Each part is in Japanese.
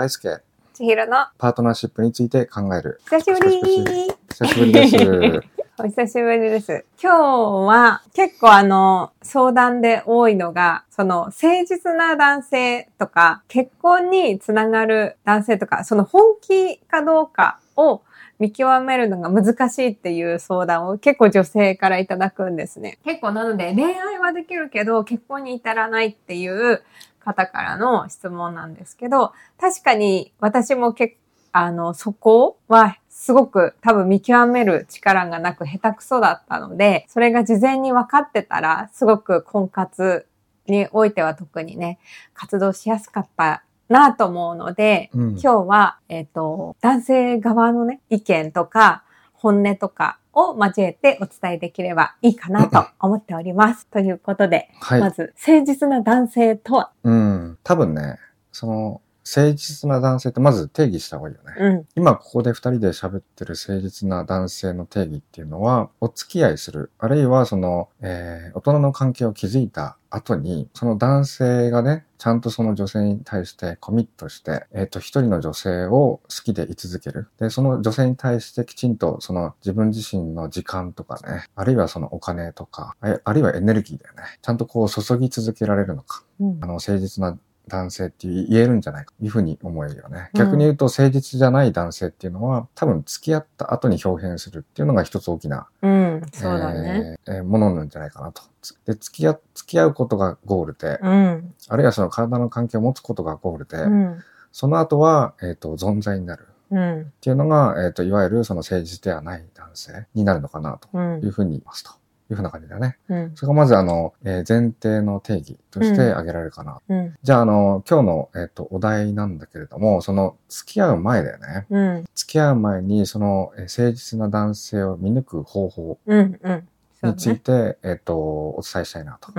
大輔。千尋のパートナーシップについて考える。久しぶり久しぶりです。お久しぶりです。今日は結構あの相談で多いのが、その誠実な男性とか結婚につながる男性とか、その本気かどうかを見極めるのが難しいっていう相談を結構女性からいただくんですね。結構なので恋愛はできるけど結婚に至らないっていう方からの質問なんですけど、確かに私も結あの、そこはすごく多分見極める力がなく下手くそだったので、それが事前に分かってたら、すごく婚活においては特にね、活動しやすかったなと思うので、うん。今日は、えっ、と、男性側のね、意見とか、本音とかを交えてお伝えできればいいかなと思っております。ということで、はい。まず、誠実な男性とは、うん。多分ね、その、誠実な男性ってまず定義した方がいいよね。うん、今ここで二人で喋ってる誠実な男性の定義っていうのは、お付き合いする、あるいはその、えー大人の関係を築いた後に、その男性がね、ちゃんとその女性に対してコミットして、えっ、と、一人の女性を好きで居続ける。で、その女性に対してきちんとその自分自身の時間とかね、あるいはそのお金とか、ああるいはエネルギーだよね。ちゃんとこう注ぎ続けられるのか。うんあの、誠実な男性って言えるんじゃないかというふうに思えるよね。うん逆に言うと誠実じゃない男性っていうのは多分付き合った後に表現するっていうのが一つ大きな、うん、そうだね。えーえーものなんじゃないかなと。つで、付き合、付き合うことがゴールで、うん、あるいはその体の関係を持つことがゴールで、うん、その後は、えっ、と、存在になるうん。っていうのが、えっ、と、いわゆるその誠実ではない男性になるのかなとうんいうふうに言いますと。いうふうな感じだね。うん。それがまずあの、えー前提の定義として挙げられるかな。うん。じゃあ、あの、今日の、えっ、と、お題なんだけれども、その、付き合う前だよね。うん。付き合う前に、その、えー誠実な男性を見抜く方法うんうん。そうについねて、えっ、と、お伝えしたいなと。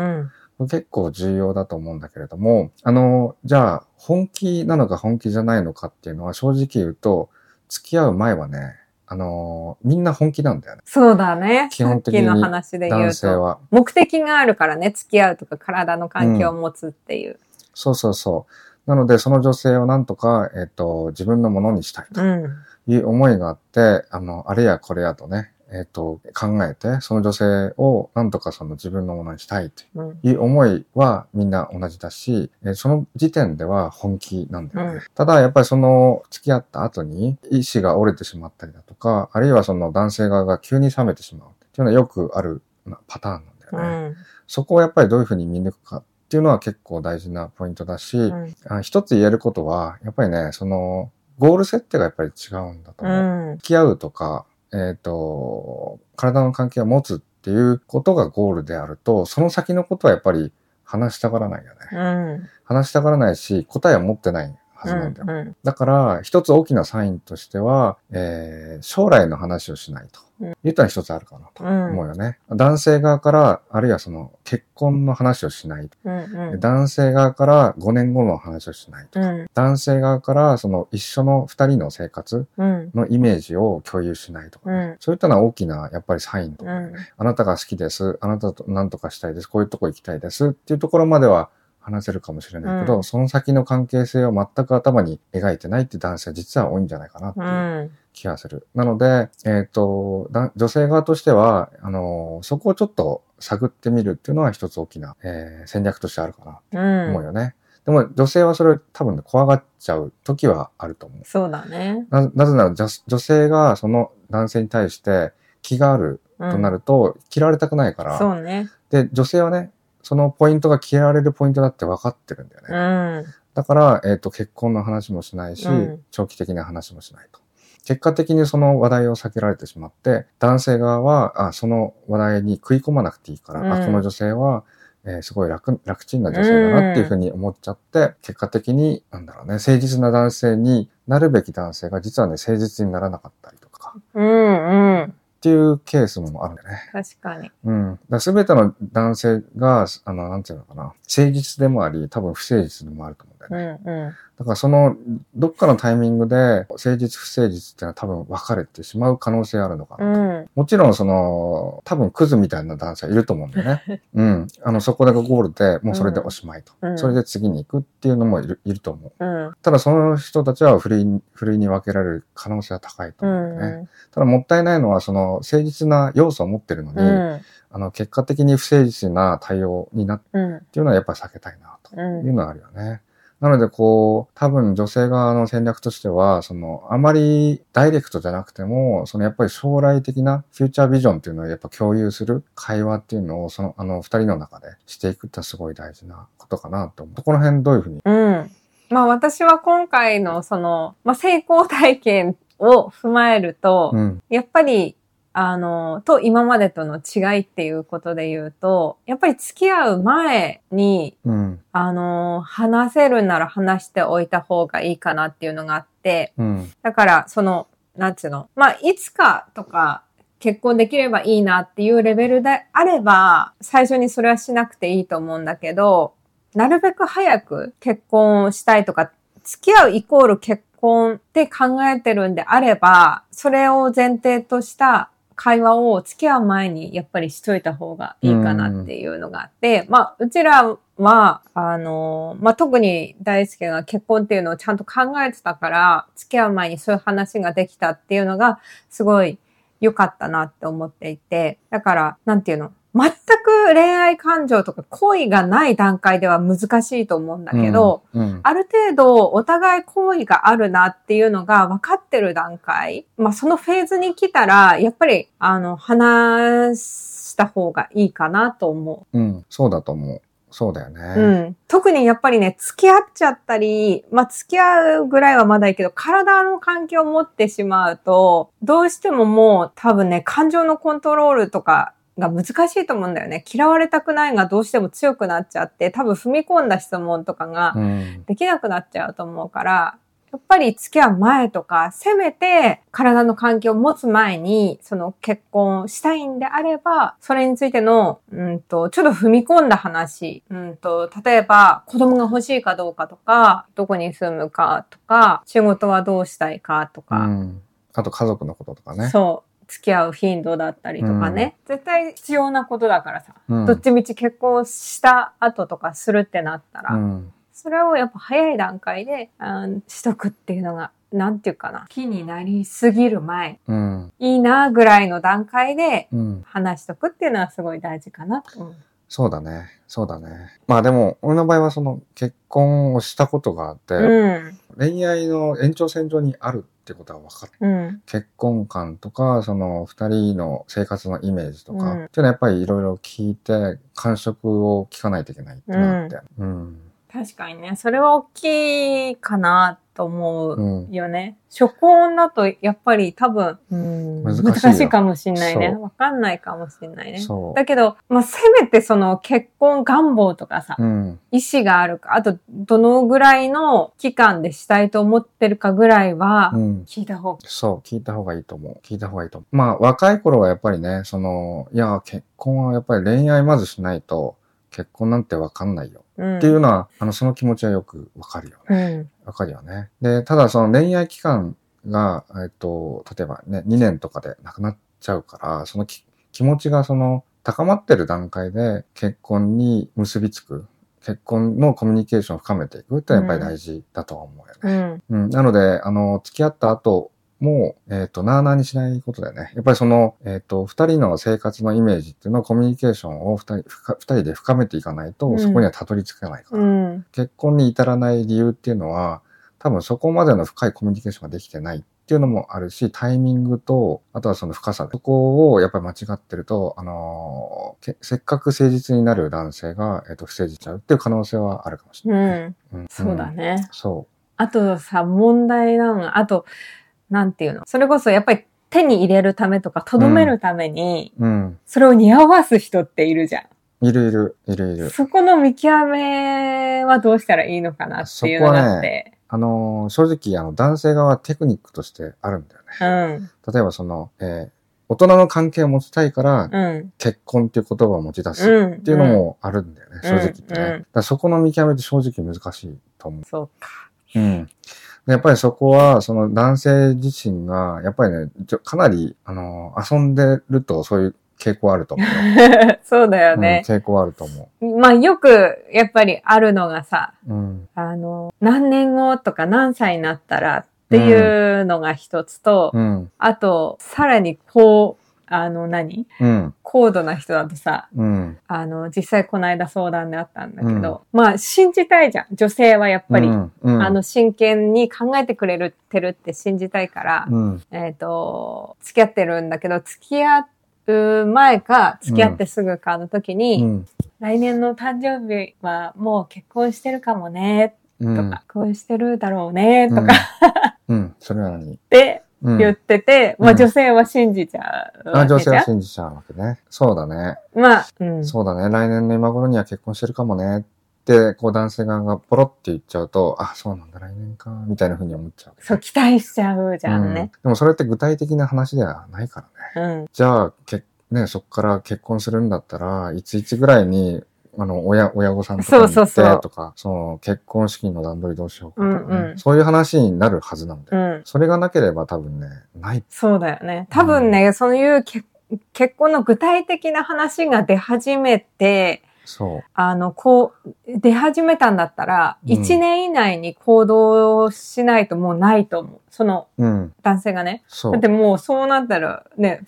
結構重要だと思うんだけれども、あの、じゃあ、本気なのか本気じゃないのかっていうのは、正直言うと、付き合う前はね、あの、みんな本気なんだよね。そうだね基本的にの話で言うと男性は。目的があるからね付き合うとか体の関係を持つっていうそうそうそう。なので、その女性をなんとか、えっ、と、自分のものにしたいと。うんいう思いがあって、あの、あれやこれやとね、えっ、と、考えて、その女性をなんとかその自分のものにしたいとうんいう思いはみんな同じだし、えーその時点では本気なんだよね。うんただ、やっぱりその付き合った後に意志が折れてしまったりだとか、あるいはその男性側が急に冷めてしまうっていうのはよくあるまあパターンなんだうよね。んそこをやっぱりどういうふうに見抜くかっていうのは結構大事なポイントだし、うんあ一つ言えることは、やっぱりね、その、ゴール設定がやっぱり違うんだとう思う。ん付き合うとか、えっ、と、体の関係を持つっていうことがゴールであると、その先のことはやっぱり話したがらないよね。うん話したがらないし、答えは持ってないはずなん。だよ。うん。だから、一つ大きなサインとしては、えー将来の話をしないと。うん。いうのは一つあるかなとうん。思うよね。男性側から、あるいはその結婚の話をしないと。うんうん。男性側から5年後の話をしないと。うん。男性側からその一緒の二人の生活うん。のイメージを共有しないとかね、うん。そういったのは大きなやっぱりサインとか、うん。あなたが好きです、あなたと何とかしたいです、こういうとこ行きたいです。っていうところまでは話せるかもしれないけど、うん。その先の関係性を全く頭に描いてないって男性は実は多いんじゃないかなってういうん。気がする。なので、えっ、とだ、女性側としては、あのそこをちょっと探ってみるっていうのは一つ大きな、えー戦略としてあるかな。とうん。思うよね。でも女性はそれ多分ね、怖がっちゃう時はあると思う。そうだね。ななぜなら女女性がその男性に対して気があるとなると、嫌われたくないから、そうね。で、女性はね、そのポイントが嫌われるポイントだって分かってるんだよね。うん。だから、えっ、と、結婚の話もしないし、うん。長期的な話もしないと。結果的にその話題を避けられてしまって、男性側は、あ、その話題に食い込まなくていいから、うん。あ、この女性は、えーすごい楽、楽ちんな女性だなっていうふうに思っちゃって、結果的に、なんだろうね、誠実な男性になるべき男性が実はね、誠実にならなかったりとか、うんうんっていうケースもあるんだよね。確かにうん。すべての男性が、あの、なんていうのかな、誠実でもあり、多分不誠実でもあると思うんだよね。うんうんだからその、どっかのタイミングで、誠実不誠実っていうのは多分分かれてしまう可能性あるのかうなと。ん。もちろんその、多分クズみたいな男性はいると思うんだよね。うん。あの、そこでゴールでもうそれでおしまいと。うんそれで次に行くっていうのもいるいると思う。うん。ただその人たちはふるいに、ふるいに分けられる可能性は高いとう思うんだよね。ん。ただもったいないのはその誠実な要素を持ってるのに、うん。あの、結果的に不誠実な対応になっうん。ていうのはやっぱり避けたいなとうんいうのはあるよね。なのでこう、多分女性側の戦略としては、その、あまりダイレクトじゃなくても、そのやっぱり将来的なフューチャービジョンっていうのをやっぱ共有する会話っていうのを、その、あの、二人の中でしていくってすごい大事なことかなと思う。この辺どういうふうに？うん。まあ私は今回のその、まあ成功体験を踏まえると、うん。やっぱり、あの、と今までとの違いっていうことで言うと、やっぱり付き合う前に、うん。あの、話せるなら話しておいた方がいいかなっていうのがあって、うん。だから、その、なんつうの、まあ、いつかとか、結婚できればいいなっていうレベルであれば、最初にそれはしなくていいと思うんだけど、なるべく早く結婚をしたいとか、付き合うイコール結婚って考えてるんであれば、それを前提とした会話を付き合う前にやっぱりしといた方がいいかなっていうのがあって、まあ、うちらは、あの、まあ、特に大輔が結婚っていうのをちゃんと考えてたから、付き合う前にそういう話ができたっていうのが、すごい良かったなって思っていて、だから、なんていうの？全く恋愛感情とか恋がない段階では難しいと思うんだけど、うん。ある程度お互い好意があるなっていうのが分かってる段階、まあそのフェーズに来たら、やっぱり、あの、話した方がいいかなと思うん。そうだと思う。そうだよね。う。うん。特にやっぱりね、付き合っちゃったり、まあ付き合うぐらいはまだいいけど、体の関係を持ってしまうと、どうしてももう多分ね、感情のコントロールとか、が難しいと思うんだよね。嫌われたくないがどうしても強くなっちゃって、多分踏み込んだ質問とかが、うん。できなくなっちゃうと思うから、やっぱり付き合う前とか、せめて体の関係を持つ前に、その結婚したいんであれば、それについての、うんと、ちょっと踏み込んだ話、うんと、例えば子供が欲しいかどうかとか、どこに住むかとか、仕事はどうしたいかとうか、ん。あと家族のこととかね。そう、付き合う頻度だったりとかね、絶対必要なことだからさ、うん。どっちみち結婚した後とかするってなったら、うん。それをやっぱ早い段階で、あーしとくっていうのが、なんていうかな。気になりすぎる前、うん。いいなぐらいの段階でうん。話しとくっていうのはすごい大事かなと。そうだね。そうだね。まあでも、俺の場合はその結婚をしたことがあって、うん。恋愛の延長線上にあるってことは分かった。うん。結婚観とか、その二人の生活のイメージとか、うんっていうのはやっぱりいろいろ聞いて、感触を聞かないといけないってなって。うん。確かにね、それは大きいかなと思う。うんよね。初婚だとやっぱり多分、うん難しいかもしんないね。わかんないかもしんないね。だけど、まあ、せめてその結婚願望とかさ、うん。意思があるか、あと、どのぐらいの期間でしたいと思ってるかぐらいはう、ん。聞いた方が。そう、聞いた方がいいと思う。聞いた方がいいと思う。まあ、若い頃はやっぱりね、その、いや、結婚はやっぱり恋愛まずしないと、結婚なんてわかんないよ。うん。っていうのは、あの、その気持ちはよくわかるよね。うん。わかるよね。で、ただその恋愛期間が、えっと、例えばね、2年とかでなくなっちゃうから、そのき気持ちがその、高まってる段階で結婚に結びつく。結婚のコミュニケーションを深めていくってのはやっぱり大事だとは思うよね。うん。うん。なので、あの、付き合った後も、えっ、と、なーなーにしないことだよね。やっぱりその、えっ、と、二人の生活のイメージっていうのをコミュニケーションを二人、二人で深めていかないと、うんそこにはたどり着かないから。うん。結婚に至らない理由っていうのは、多分そこまでの深いコミュニケーションができてないっていうのもあるし、タイミングと、あとはその深さ。そこをやっぱり間違ってると、あのーけせっかく誠実になる男性が、えっ、と、不誠実ちゃうっていう可能性はあるかもしれうない。ん。うんそうだ。ね。そあとさ、問題なのが、あと、なんていうの？それこそやっぱり手に入れるためとか、とどめるために、う。うん。それを似合わす人っているじゃん。いるいる、いるいる。そこの見極めはどうしたらいいのかなっていうのがあって。あのー正直、あの、男性側はテクニックとしてあるんだよね。うん。例えばその、えー大人の関係を持ちたいから、うん。結婚っていう言葉を持ち出すうん。っていうのもあるんだよね、うん正直ね。うんそこの見極めって正直難しいと思う。そうか。うん。でやっぱりそこは、その男性自身が、やっぱりね、ちょかなり、あの、遊んでるとそういう傾向あると思うよ。そうだよね。うん、傾向あると思まあよくやっぱりあるのがさ、う。うん。あの、何年後とか何歳になったらっていうのが一つと、うん。あと、さらにこう、あの何？うん。高度な人だとさ、うん。あの、実際この間相談であったんだけど、まあ信じたいじゃん。女性はやっぱり、うん、うん、あの、真剣に考えてくれるてるって信じたいから、うん。えっ、と、付き合ってるんだけど、付き合う前か、付き合ってすぐかの時に、うん。来年の誕生日はもう結婚してるかもね、うん。とか、結婚してるだろうね、とか、っうん。うん。それは何？てうん。言ってて、うんまあ女性は信じちゃうあ、女性。は信じちゃうわけね。そうだね。まあ、うん。そうだね。来年の今頃には結婚してるかもね。って、こう男性側がポロって言っちゃうと、あ、そうなんだ、来年か、みたいな風に思っちゃうそう、期待しちゃうじゃんうんね。でもそれって具体的な話ではないからね。うん。じゃあ、けね、そこから結婚するんだったら、いついつぐらいに、あの、親、親御さんとかに行ってとか、その、結婚式の段取りどうしようかとかね、うんうんそういう話になるはずなんだよ。うん。それがなければ多分ね、ない。そうだよね。多分ね、そういう結結婚の具体的な話が出始めて、そあの、こう、出始めたんだったら、うん1年以内に行動しないともうないと思う。その。男性がね。そうだって。もうそうなったらね、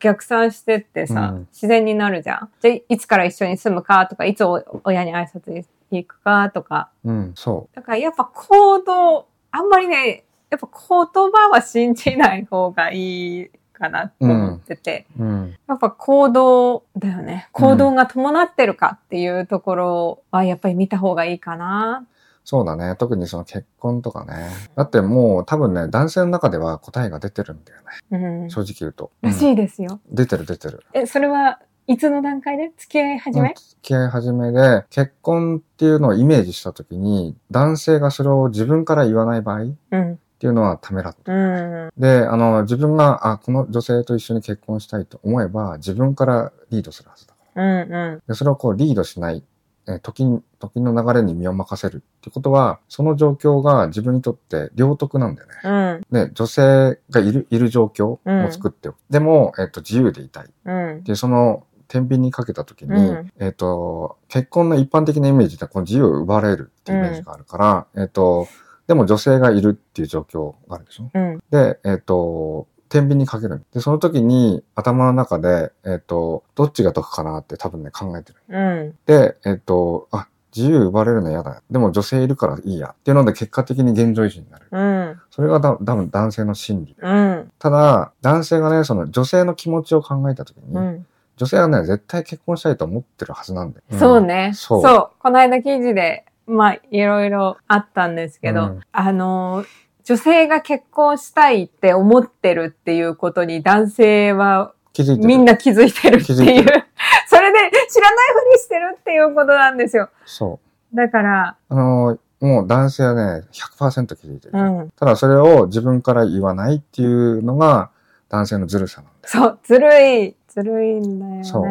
逆算してってさ、うん自然になるじゃん。じゃあいつから一緒に住むかとか、いつお親に挨拶行くかとか。うん、そだからやっぱ行動、あんまりね、やっぱ言葉は信じない方がいいかなと思ってて。う。うん。やっぱ行動だよね。行動が伴ってるかっていうところはやっぱり見た方がいいかな。そうだね。特にその結婚とかね。だってもう多分ね、男性の中では答えが出てるんだよね。うん。正直言うと。らしうんいですよ。出てる出てる。え、それはいつの段階で？付き合い始め？うん付き合い始めで、結婚っていうのをイメージしたときに、男性がそれを自分から言わない場合っうん。ていうのはためらった。うん。で、あの、自分が、あ、この女性と一緒に結婚したいと思えば、自分からリードするはずだ。うんうで、それをこうリードしない、え時に、時の流れに身を任せるってことは、その状況が自分にとって良徳なんだよね。ん。うん。ね、女性がいる、いる状況を作っておく。でも、えっと、自由でいたい。うん。で、その、天秤にかけたときに、うんえっ、と、結婚の一般的なイメージってこの自由を奪われるっていうイメージがあるから、えっ、と、でも女性がいるっていう状況があるでしょ？うん。で、えっ、と、天秤にかける。で、その時に頭の中で、えっ、と、どっちが得かなって多分ね、考えてる。うん。で、えっ、のあ、自由奪われるの嫌だ。でも女性いるからいいや。っていうので結果的に現状維持になる。うん。それがだ多分男性の心理で。うん。ただ、男性がね、その女性の気持ちを考えた時に、うん。女性はね、絶対結婚したいと思ってるはずなんだよ。そうね。そそうう。この間記事で、まあ、いろいろあったんですけど、うんあの、女性が結婚したいって思ってるっていうことに男性は気づいてる。みんな気づいてるっていう。それで知らないふりしてるっていうことなんですよ。そう。だから、あのーもう男性はね、100%気づいてる。うん。ただそれを自分から言わないっていうのが男性のずるさなんだよ。そう、ずるい、ずるいんだよね。そう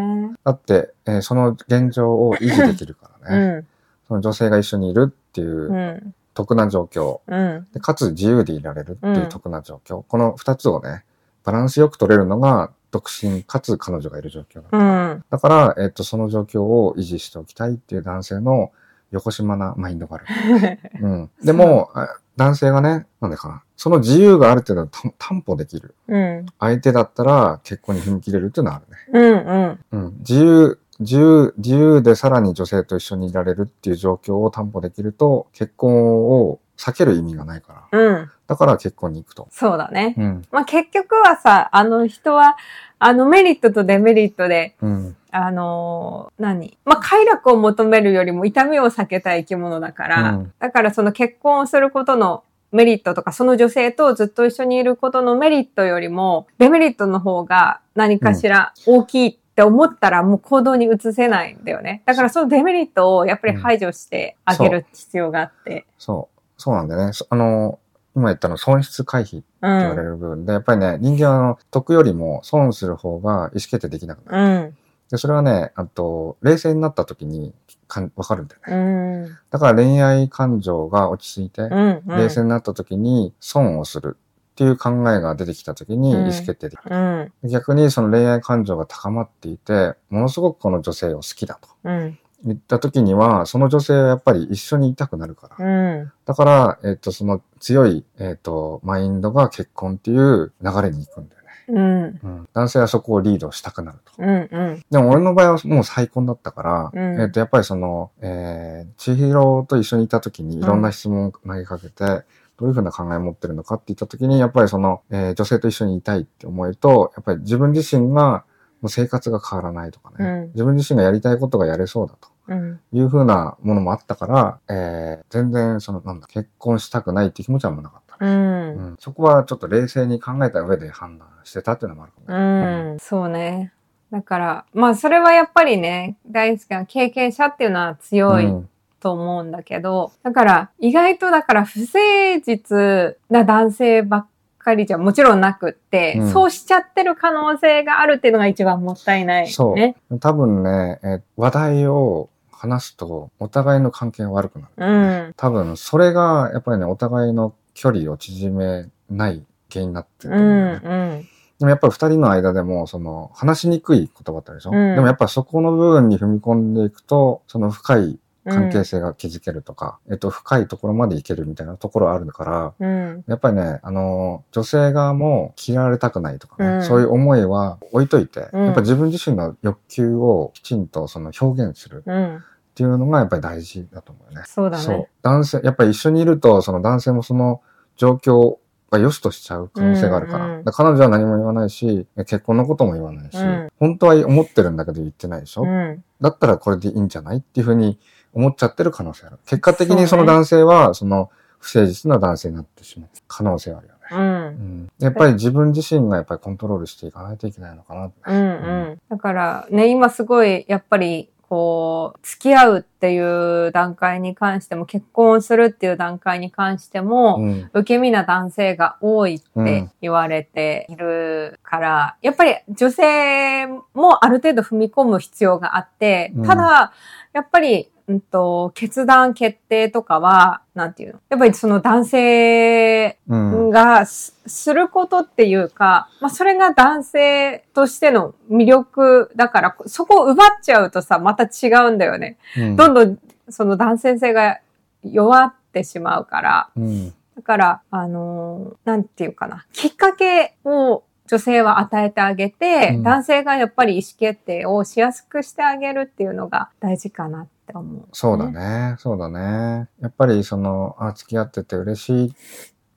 だって、えーその現状を維持できるからね。うん。その女性が一緒にいるっていううん得な状況。うん。でかつ自由でいられるっていう得な状況。この二つをね、バランスよく取れるのが独身かつ彼女がいる状況だう。ん。だから、えっ、と、その状況を維持しておきたいっていう男性の横島なマインドがある。うん。でも、あ男性がね、なんでかな。その自由がある程度た担保できる。うん。相手だったら結婚に踏み切れるっていうのはあるね。うん。うん。うん。自由、自由、自由でさらに女性と一緒にいられるっていう状況を担保できると、結婚を避ける意味がないから。うん。だから結婚に行くと。そうだね。うん。まあ、結局はさ、あの人は、あのメリットとデメリットで、うん。あのー何？まあ、快楽を求めるよりも痛みを避けたい生き物だから、うんだからその結婚をすることのメリットとか、その女性とずっと一緒にいることのメリットよりも、デメリットの方が何かしら大きいって思ったらもう行動に移せないんだよね。だからそのデメリットをやっぱり排除してあげる必要があって。そう。そうなんだよね。そあの、今言ったの損失回避ってうん。言われる部分で、やっぱりね、人間はあの得よりも損する方が意思決定できなくなる。うん。で、それはね、あと、冷静になった時にかんわかるんだようね。ん。だから恋愛感情が落ち着いて、うん。うん冷静になった時に損をするっていう考えが出てきた時に意うん思決定できる。うん。逆にその恋愛感情が高まっていて、ものすごくこの女性を好きだとうん。言った時には、その女性はやっぱり一緒にいたくなるから。うん。だから、えっ、と、その強い、えっ、と、マインドが結婚っていう流れに行くんだよね。うん。うん。男性はそこをリードしたくなると。うん。うん。でも俺の場合はもう再婚だったから、うんえっ、と、やっぱりその、えー、千尋と一緒にいた時にいろんな質問を投げかけて、どういうふうな考えを持ってるのかって言った時に、やっぱりその、えー女性と一緒にいたいって思うと、やっぱり自分自身がもう生活が変わらないとかね、うん自分自身がやりたいことがやれそうだと。うん。いうふうなものもあったから、えー、全然その、なんだ、結婚したくないって気持ちはもうなかったう。ね。うんん。そこはちょっと冷静に考えた上で判断してたっていうのもあるかもね。うん。そうね。だから、まあそれはやっぱりね、大好きな経験者っていうのは強いうんと思うんだけど、だから意外とだから不誠実な男性ばっかりじゃもちろんなくって、うんそうしちゃってる可能性があるっていうのが一番もったいないそうね。多分ね、えー話題を話すと、お互いの関係が悪くなる。うん。多分、それが、やっぱりね、お互いの距離を縮めない原因になってるうと思うね。ん。うん。でもやっぱり二人の間でも、その、話しにくい言葉ってあるでしょ、うんでもやっぱそこの部分に踏み込んでいくと、その深い関係性。性が築けるとか、えっと、深いところまでいけるみたいなところあるから、うん。やっぱりね、あの、女性側も嫌われたくないとかね、うんそういう思いは置いといて、うんやっぱ自分自身の欲求をきちんとその表現するうん。っていうのがやっぱり大事だと思うよね。そうだね。男性、やっぱり一緒にいると、その男性もその状況が良しとしちゃう可能性があるから。うんうんだから彼女は何も言わないし、結婚のことも言わないし、うん本当は思ってるんだけど言ってないでしょ、うん。だったらこれでいいんじゃない？っていうふうに思っちゃってる可能性ある。結果的にその男性は、その不誠実な男性になってしまう可能性はあるよね。う。うんん、やっぱり自分自身がやっぱりコントロールしていかないといけないのかな。うんうん。だからね、今すごい、やっぱり、こう、付き合うっていう段階に関しても、結婚するっていう段階に関しても、うん。受け身な男性が多いって言われているから、やっぱり女性もある程度踏み込む必要があってうん、ただ、やっぱり、うんと、決断、決定とかは、なんていうの？やっぱりその男性うん。がすすることっていうか、まあそれが男性としての魅力だから、そこを奪っちゃうとさ、また違うんだよね。うんどんどんその男性性が弱ってしまうから。うん。だから、あのーなんていうかな。きっかけを女性は与えてあげて、うん男性がやっぱり意思決定をしやすくしてあげるっていうのが大事かなって思う、そうだ。ね。そうだね。やっぱりその、あ、付き合ってて嬉しいっ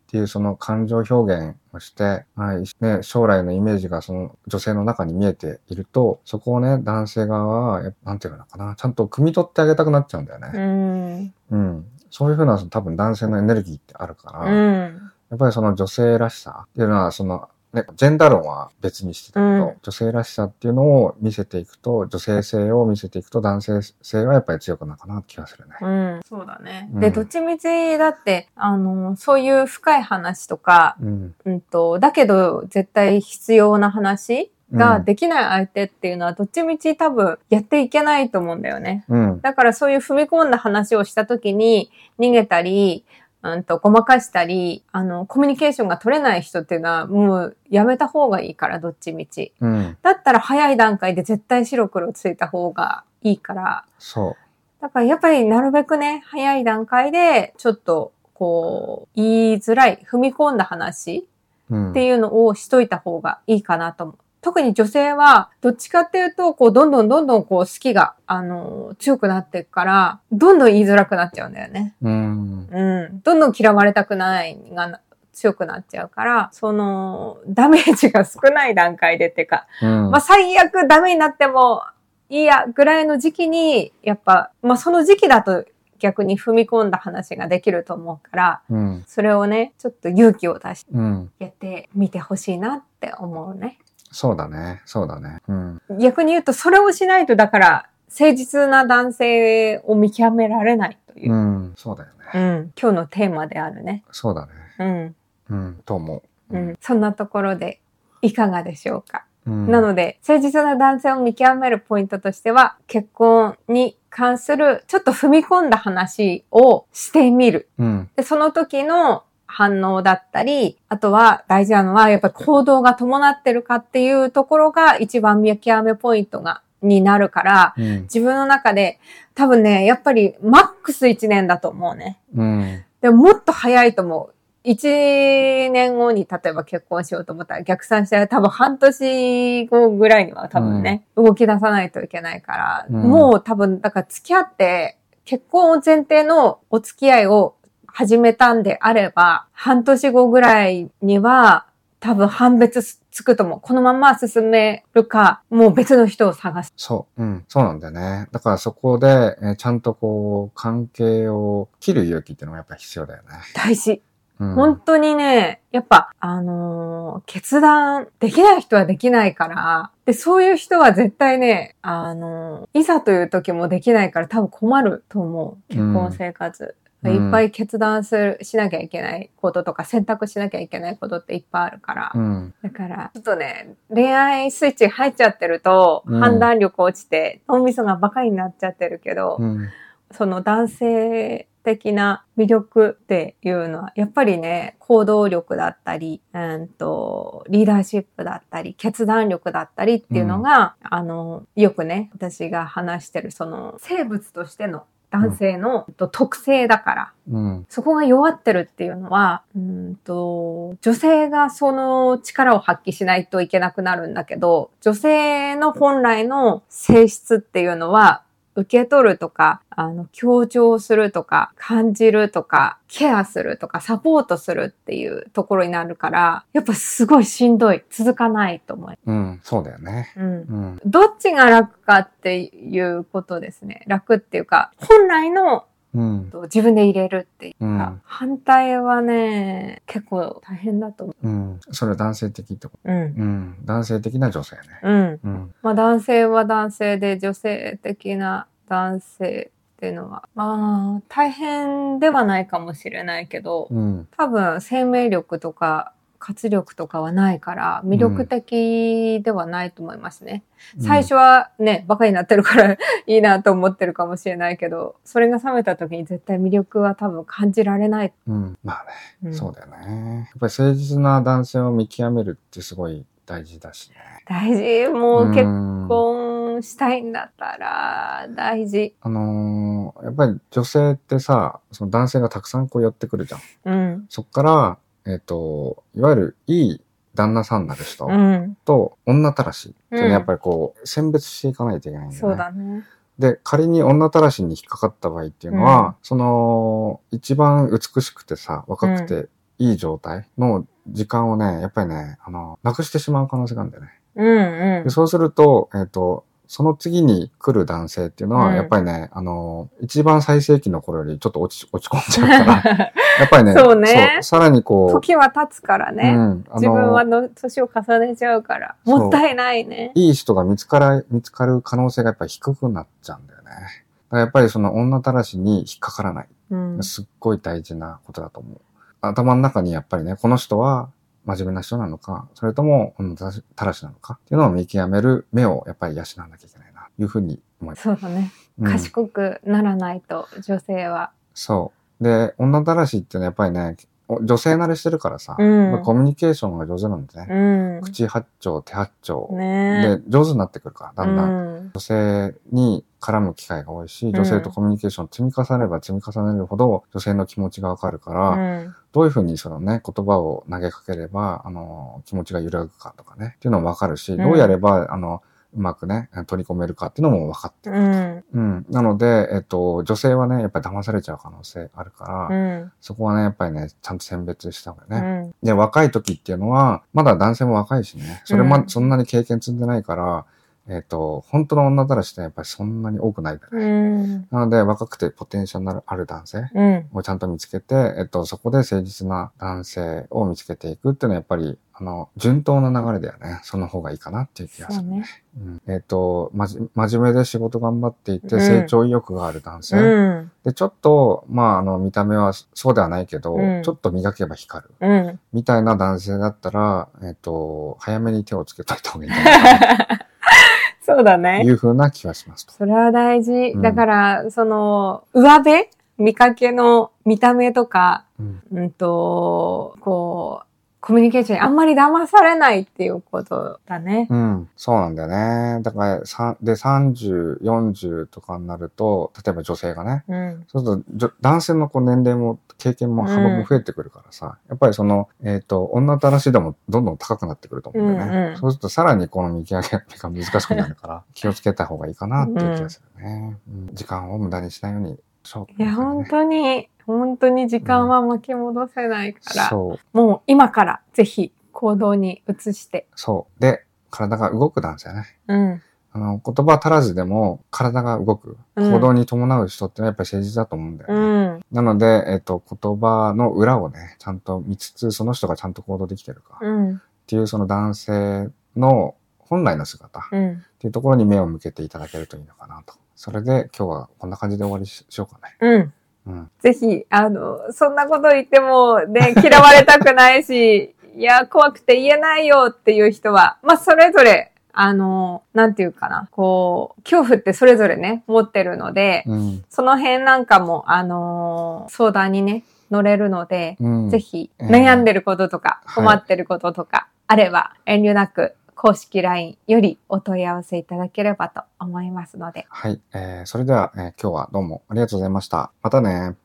ていうその感情表現をして、はい、ね、将来のイメージがその女性の中に見えていると、そこをね、男性側は、なんていうのかな、ちゃんと汲み取ってあげたくなっちゃうんだようね。ん。うん。そういうふうな多分男性のエネルギーってあるから、うん。やっぱりその女性らしさっていうのは、その、ね、ジェンダー論は別にしてたけど、うん女性らしさっていうのを見せていくと、女性性を見せていくと男性性はやっぱり強くなるかなって気がするね。うん。そうだね。うんで、どっちみちだって、あの、そういう深い話とか、うん。うんと、だけど絶対必要な話ができない相手っていうのは、どっちみち多分やっていけないと思うんだよね。うん。だからそういう踏み込んだ話をしたときに逃げたり、うんと、ごまかしたり、あの、コミュニケーションが取れない人っていうのはもうやめた方がいいから、どっちみち。うん。だったら早い段階で絶対白黒ついた方がいいから、そだからやっぱりなるべくね、早い段階でちょっとこう、言いづらい、踏み込んだ話。っていうのをしといた方がいいかなと思う。特に女性は、どっちかっていうと、こう、どんどんどんどんこう、好きが、あの、強くなっていくから、どんどん言いづらくなっちゃうんだよね。うん。うん。どんどん嫌われたくないが強くなっちゃうから、その、ダメージが少ない段階でっていうか、うん。まあ、最悪ダメになってもいいや、ぐらいの時期に、やっぱ、まあ、その時期だと逆に踏み込んだ話ができると思うから、うん。それをね、ちょっと勇気を出してうん。やってみてほしいなって思うね。そうだね。そうだね。うん。逆に言うと、それをしないと、だから、誠実な男性を見極められないというう、ん。そうだようね。ん、今日のテーマであるね。そうだね。うん、うん。と思う。うん。そんなところで、いかがでしょうか。うんなので、誠実な男性を見極めるポイントとしては、結婚に関するちょっと踏み込んだ話をしてみる。うん。で、その時の反応だったり、あとは大事なのは、やっぱり行動が伴ってるかっていうところが一番見極めポイントが、になるから、うん。自分の中で多分ね、やっぱりマックス1年だと思うね。うん。でももっと早いと思う。1年後に例えば結婚しようと思ったら逆算したら多分半年後ぐらいには多分ね、動き出さないといけないから、うんもう多分、だから付き合って結婚を前提のお付き合いを始めたんであれば、半年後ぐらいには多分判別つくと思う。このまま進めるか、もう別の人を探す。そう。うん。そうなんだよね。だからそこで、えーちゃんとこう、関係を切る勇気っていうのがやっぱ必要だよね。大事。うん。本当にね、やっぱ、あのー決断できない人はできないから、で、そういう人は絶対ね、あのーいざという時もできないから多分困ると思う。結婚生活。うんいっぱい決断する、しなきゃいけないこととか選択しなきゃいけないことっていっぱいあるから。うん。だから、ちょっとね、恋愛スイッチ入っちゃってると、うん判断力落ちて、脳みそがバカになっちゃってるけど、うん。その男性的な魅力っていうのは、やっぱりね、行動力だったり、うんと、リーダーシップだったり、決断力だったりっていうのが、あの、よくね、私が話してる、その、生物としての男性のと特性だから、うん。そこが弱ってるっていうのは、うんと、女性がその力を発揮しないといけなくなるんだけど、女性の本来の性質っていうのは、受け取るとか、あの、強調するとか、感じるとか、ケアするとか、サポートするっていうところになるから、やっぱすごいしんどい。続かないと思う。うん。そうだよね。うん。うん。どっちが楽かっていうことですね。楽っていうか、本来のうん。自分で入れるっていうか、うん反対はね、結構大変だと思うん。それは男性的ってこう。うんと。。うん。男性的な女性ね。うん。うん。まあ男性は男性で女性的な男性っていうのは、まあ大変ではないかもしれないけど、うん。多分生命力とか活力とかはないから魅力的ではないと思いますね。最初はね、バカになってるから いいなと思ってるかもしれないけど、それが冷めた時に絶対魅力は多分感じられない。うん。まあね。うんそうだよね。やっぱり誠実な男性を見極めるってすごい大事だしね。大事。もう結うん婚したいんだったら大事。あのーやっぱり女性ってさ、その男性がたくさんこう寄ってくるじゃん。うん。そっから、えっ、と、いわゆるいい旦那さんになる人うん。と女たらしっていうのうんはやっぱりこう、選別していかないといけないんだよね。そうだね。で、仮に女たらしに引っかかった場合っていうのは、うんその、一番美しくてさ、若くていい状態の時間をね、やっぱりね、あの、なくしてしまう可能性があるんだよね。うんでそうすると、えっ、と、その次に来る男性っていうのは、うんやっぱりね、あの、一番最盛期の頃よりちょっと落ち、落ち込んじゃうから、やっぱりね、そうねさらにこう、時は経つからね。うん、あ自分はの、の年を重ねちゃうから。もったいないね。いい人が見つから、見つかる可能性がやっぱり低くなっちゃうんだよね。だからやっぱりその女たらしに引っかからない。うん。すっごい大事なことだと思う。頭の中にやっぱりね、この人は真面目な人なのか、それとも女たらしなのかっていうのを見極める目をやっぱり養わなきゃいけないな、というふうに思います。そうだね。うん賢くならないと、女性は。そう。で、女たらしっていうのはやっぱりね、女性慣れしてるからさ、うんコミュニケーションが上手なんでね。うん。口八丁、手八丁、ねで、上手になってくるから、だんだん。うん。女性に絡む機会が多いし、ん女性とコミュニケーションを積み重ねれば積み重ねるほど、女性の気持ちがわかるから、うん。どういうふうにそのね、言葉を投げかければ、あの、気持ちが揺らぐかとかね、っていうのもわかるし、んどうやれば、あの、うまくね、取り込めるかっていうのも分かってくる。うん。うん。なので、えっと、女性はね、やっぱり騙されちゃう可能性あるから、うん。そこはね、やっぱりね、ちゃんと選別した方がうね。ん。で、若い時っていうのは、まだ男性も若いしね、それま、うんそんなに経験積んでないから、えっと、本当の女たらしってやっぱりそんなに多くないから、うん。なので、若くてポテンシャルのある男性うん。をちゃんと見つけて、えっと、そこで誠実な男性を見つけていくっていうのはやっぱり、あの、順当な流れだよね。その方がいいかなっていう気がするね。そうね。うん、えっと、まじ、真面目で仕事頑張っていて、うん成長意欲がある男性。うん。で、ちょっと、まあ、あの、見た目はそうではないけど、うんちょっと磨けば光る。うん。みたいな男性だったら、えっ、と、早めに手をつけといた方がいいんじゃないかそうだとねい。うふうな気はしますと。それは大事。うんだから、その、上辺？見かけの見た目とか、うん。うんと、こう、コミュニケーションにあんまり騙されないっていうことだね。うん。そうなんだよね。だから、さで、30、40とかになると、例えば女性がね、うん。そうすると男性のこう年齢も経験も幅も増えてくるからさ、やっぱりその、えっ、と、女たらし度もどんどん高くなってくると思うんだよね。うんうんそうするとさらにこの見極めが難しくなるから、気をつけた方がいいかなっていう気がするね。うん時間を無駄にしないようにしよう、いや、本当に、本当に時間は巻き戻せないから、そう、もう今からぜひ行動に移して。そう。で、体が動く男性ね。うん。あの、言葉足らずでも体が動く。うん行動に伴う人ってのはやっぱり誠実だと思うんだようね。ん。なので、えっ、と、言葉の裏をね、ちゃんと見つつ、その人がちゃんと行動できてるか。うん。っていうその男性の本来の姿っうん。ていうところに目を向けていただけるといいのかなと。それで今日はこんな感じで終わりししようかね。うん。うん。ぜひ、あの、そんなこと言っても、ね、嫌われたくないし、いや、怖くて言えないよっていう人は、まあ、それぞれ、あの、なんていうかな、こう、恐怖ってそれぞれね、持ってるので、うん。その辺なんかも、あの、相談にね、乗れるので、うん。ぜひ、えー悩んでることとか、はい困ってることとか、あれば、遠慮なく、公式 LINE よりお問い合わせいただければと思いますので、はい。えー、それでは、えー今日はどうもありがとうございました。またね。